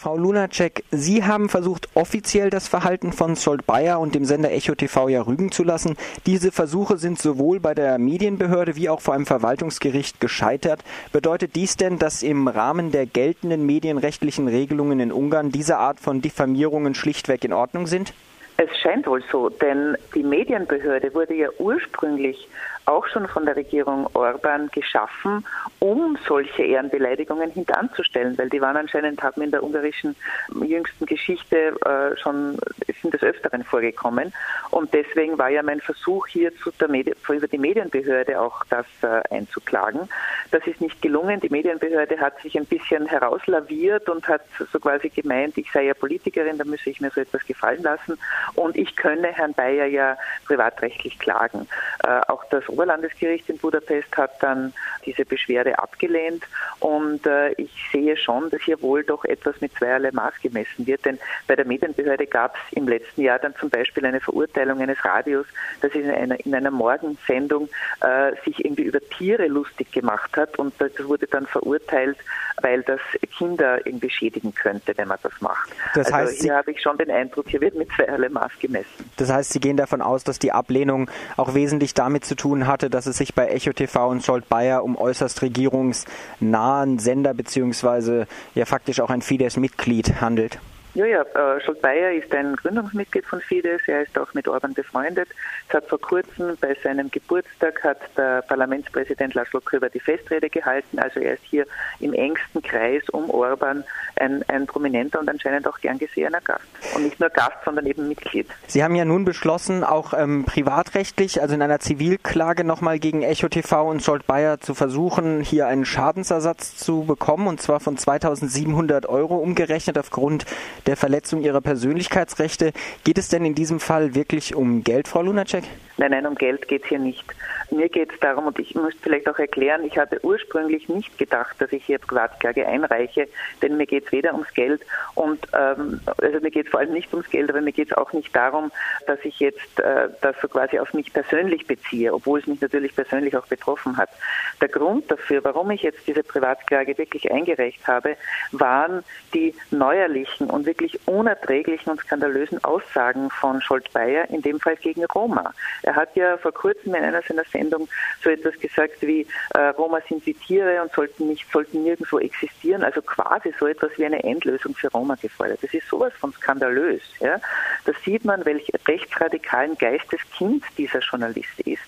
Frau Lunacek, Sie haben versucht, offiziell das Verhalten von Sold Bayer und dem Sender Echo TV ja rügen zu lassen. Diese Versuche sind sowohl bei der Medienbehörde wie auch vor einem Verwaltungsgericht gescheitert. Bedeutet dies denn, dass im Rahmen der geltenden medienrechtlichen Regelungen in Ungarn diese Art von Diffamierungen schlichtweg in Ordnung sind? Es scheint wohl so, denn die Medienbehörde wurde ja ursprünglich auch schon von der Regierung Orban geschaffen, um solche Ehrenbeleidigungen hintanzustellen, weil die waren anscheinend, haben in der ungarischen jüngsten Geschichte äh, schon, sind des Öfteren vorgekommen. Und deswegen war ja mein Versuch hier zu der Medi über die Medienbehörde auch das äh, einzuklagen. Das ist nicht gelungen. Die Medienbehörde hat sich ein bisschen herauslaviert und hat so quasi gemeint, ich sei ja Politikerin, da müsse ich mir so etwas gefallen lassen und ich könne Herrn Bayer ja privatrechtlich klagen. Äh, auch das Oberlandesgericht in Budapest hat dann diese Beschwerde abgelehnt und äh, ich sehe schon, dass hier wohl doch etwas mit zweierlei Maß gemessen wird, denn bei der Medienbehörde gab es im letzten Jahr dann zum Beispiel eine Verurteilung eines Radios, das in einer, in einer Morgensendung äh, sich irgendwie über Tiere lustig gemacht hat und das wurde dann verurteilt, weil das Kinder irgendwie schädigen könnte, wenn man das macht. Das also heißt, hier habe ich schon den Eindruck, hier wird mit zweierlei Maß gemessen. Das heißt, Sie gehen davon aus, dass die Ablehnung auch wesentlich damit zu tun hatte, dass es sich bei Echo TV und Scholt Bayer um äußerst regierungsnahen Sender beziehungsweise ja faktisch auch ein Fidesz-Mitglied handelt. Ja, ja, äh, Scholt Bayer ist ein Gründungsmitglied von Fidesz, er ist auch mit Orban befreundet. Es hat vor kurzem bei seinem Geburtstag hat der Parlamentspräsident Laszlo Köber die Festrede gehalten, also er ist hier im engsten Kreis um Orban ein, ein prominenter und anscheinend auch gern gesehener Gast. Und nicht nur Gast, sondern eben Mitglied. Sie haben ja nun beschlossen, auch ähm, privatrechtlich, also in einer Zivilklage nochmal gegen Echo TV und Scholt Bayer zu versuchen, hier einen Schadensersatz zu bekommen, und zwar von 2700 Euro umgerechnet aufgrund der Verletzung ihrer Persönlichkeitsrechte. Geht es denn in diesem Fall wirklich um Geld, Frau Lunacek? Nein, nein, um Geld geht es hier nicht. Mir geht es darum, und ich möchte vielleicht auch erklären, ich hatte ursprünglich nicht gedacht, dass ich hier Privatklage einreiche, denn mir geht es weder ums Geld und ähm, also mir geht es vor allem nicht ums Geld, aber mir geht es auch nicht darum, dass ich jetzt äh, das so quasi auf mich persönlich beziehe, obwohl es mich natürlich persönlich auch betroffen hat. Der Grund dafür, warum ich jetzt diese Privatklage wirklich eingereicht habe, waren die neuerlichen und wirklich unerträglichen und skandalösen Aussagen von Scholt Bayer, in dem Fall gegen Roma. Er hat ja vor kurzem in einer seiner Sendung so etwas gesagt wie äh, Roma sind wie Tiere und sollten nicht, sollten nirgendwo existieren. Also quasi so etwas wie eine Endlösung für Roma gefordert. Das ist sowas von skandalös. Ja? Da sieht man, welch rechtsradikalen Geisteskind dieser Journalist ist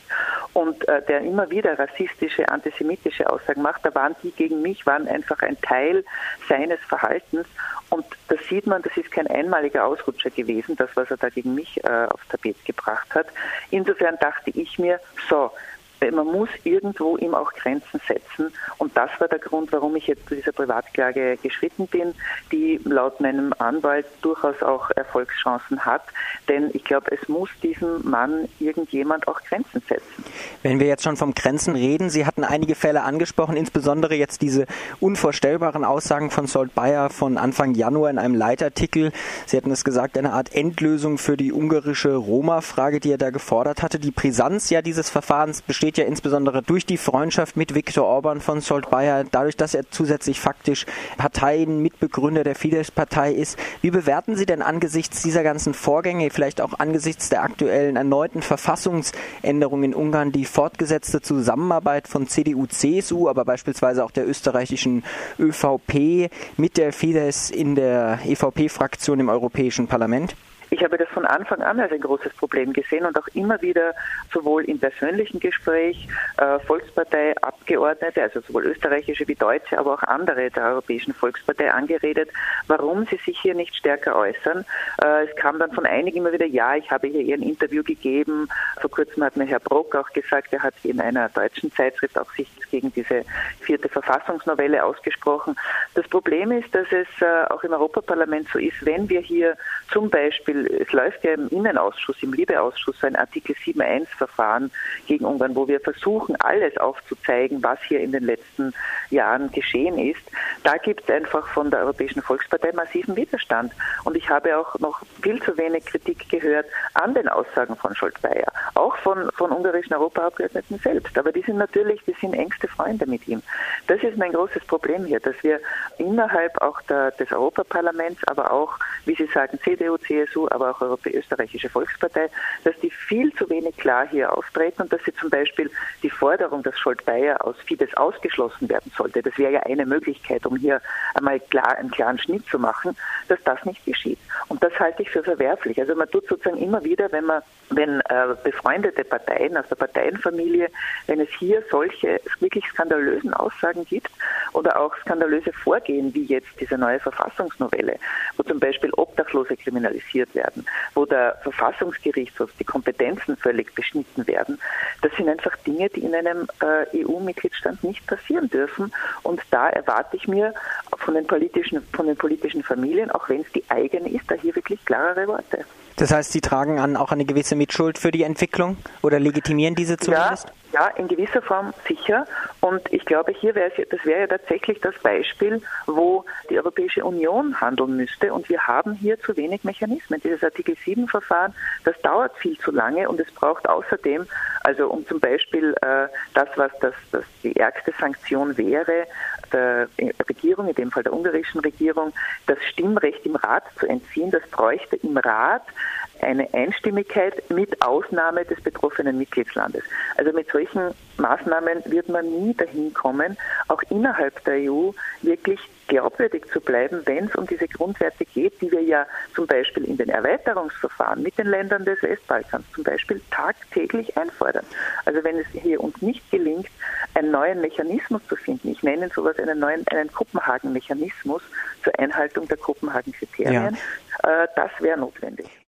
und äh, der immer wieder rassistische, antisemitische Aussagen macht, da waren die gegen mich, waren einfach ein Teil seines Verhaltens und da sieht man, das ist kein einmaliger Ausrutscher gewesen, das, was er da gegen mich äh, aufs Tapet gebracht hat. Insofern dachte ich mir, so, man muss irgendwo ihm auch Grenzen setzen. Und das war der Grund, warum ich jetzt zu dieser Privatklage geschritten bin, die laut meinem Anwalt durchaus auch Erfolgschancen hat. Denn ich glaube, es muss diesem Mann irgendjemand auch Grenzen setzen. Wenn wir jetzt schon vom Grenzen reden, Sie hatten einige Fälle angesprochen, insbesondere jetzt diese unvorstellbaren Aussagen von Solt Bayer von Anfang Januar in einem Leitartikel. Sie hatten es gesagt, eine Art Endlösung für die ungarische Roma-Frage, die er da gefordert hatte. Die Brisanz ja dieses Verfahrens besteht besteht ja insbesondere durch die Freundschaft mit Viktor Orban von Solt Bayer, dadurch, dass er zusätzlich faktisch Parteienmitbegründer der Fidesz-Partei ist. Wie bewerten Sie denn angesichts dieser ganzen Vorgänge, vielleicht auch angesichts der aktuellen erneuten Verfassungsänderungen in Ungarn, die fortgesetzte Zusammenarbeit von CDU, CSU, aber beispielsweise auch der österreichischen ÖVP mit der Fidesz in der EVP-Fraktion im Europäischen Parlament? Ich habe das von Anfang an als ein großes Problem gesehen und auch immer wieder sowohl im persönlichen Gespräch äh, Volkspartei-Abgeordnete, also sowohl österreichische wie deutsche, aber auch andere der Europäischen Volkspartei angeredet, warum sie sich hier nicht stärker äußern. Äh, es kam dann von einigen immer wieder, ja, ich habe hier ein Interview gegeben. Vor kurzem hat mir Herr Brock auch gesagt, er hat in einer deutschen Zeitschrift auch sich gegen diese vierte Verfassungsnovelle ausgesprochen. Das Problem ist, dass es äh, auch im Europaparlament so ist, wenn wir hier zum Beispiel Beispiel, es läuft ja im Innenausschuss, im Liebeausschuss ein Artikel 7.1-Verfahren gegen Ungarn, wo wir versuchen, alles aufzuzeigen, was hier in den letzten Jahren geschehen ist. Da gibt es einfach von der Europäischen Volkspartei massiven Widerstand. Und ich habe auch noch viel zu wenig Kritik gehört an den Aussagen von Scholz-Bayer, auch von, von ungarischen Europaabgeordneten selbst. Aber die sind natürlich, die sind engste Freunde mit ihm. Das ist mein großes Problem hier, dass wir innerhalb auch der, des Europaparlaments, aber auch, wie Sie sagen, CDU, CSU, aber auch Europä österreichische Volkspartei, dass die viel zu wenig klar hier auftreten und dass sie zum Beispiel die Forderung, dass Scholz-Bayer aus Fidesz ausgeschlossen werden sollte, das wäre ja eine Möglichkeit, um hier einmal klar einen klaren Schnitt zu machen, dass das nicht geschieht. Und das halte ich für verwerflich. Also man tut sozusagen immer wieder, wenn man, wenn äh, befreundete Parteien aus der Parteienfamilie, wenn es hier solche wirklich skandalösen Aussagen gibt oder auch skandalöse Vorgehen, wie jetzt diese neue Verfassungsnovelle, wo zum Beispiel Obdachlose kriminalisiert werden, wo der Verfassungsgerichtshof die Kompetenzen völlig beschnitten werden, das sind einfach Dinge, die in einem äh, EU-Mitgliedstaat nicht passieren dürfen. Und da erwarte ich mir von den politischen, von den politischen Familien, auch wenn es die eigene ist, da hier wirklich klarere Worte. Das heißt, Sie tragen an auch eine gewisse Mitschuld für die Entwicklung oder legitimieren diese zumindest? Ja, ja in gewisser Form sicher. Und ich glaube, hier wäre es, das wäre ja tatsächlich das Beispiel, wo die Europäische Union handeln müsste. Und wir haben hier zu wenig Mechanismen. Dieses Artikel 7-Verfahren, das dauert viel zu lange und es braucht außerdem, also um zum Beispiel äh, das, was das, das die ärgste Sanktion wäre, der Regierung, in dem Fall der ungarischen Regierung, das Stimmrecht im Rat zu entziehen. Das bräuchte im Rat eine Einstimmigkeit mit Ausnahme des betroffenen Mitgliedslandes. Also mit solchen Maßnahmen wird man nie dahin kommen, auch innerhalb der EU wirklich glaubwürdig zu bleiben, wenn es um diese Grundwerte geht, die wir ja zum Beispiel in den Erweiterungsverfahren mit den Ländern des Westbalkans zum Beispiel tagtäglich einfordern. Also wenn es hier uns nicht gelingt, einen neuen Mechanismus zu finden, ich nenne sowas einen neuen, einen Kopenhagen-Mechanismus zur Einhaltung der Kopenhagen-Kriterien, ja. äh, das wäre notwendig.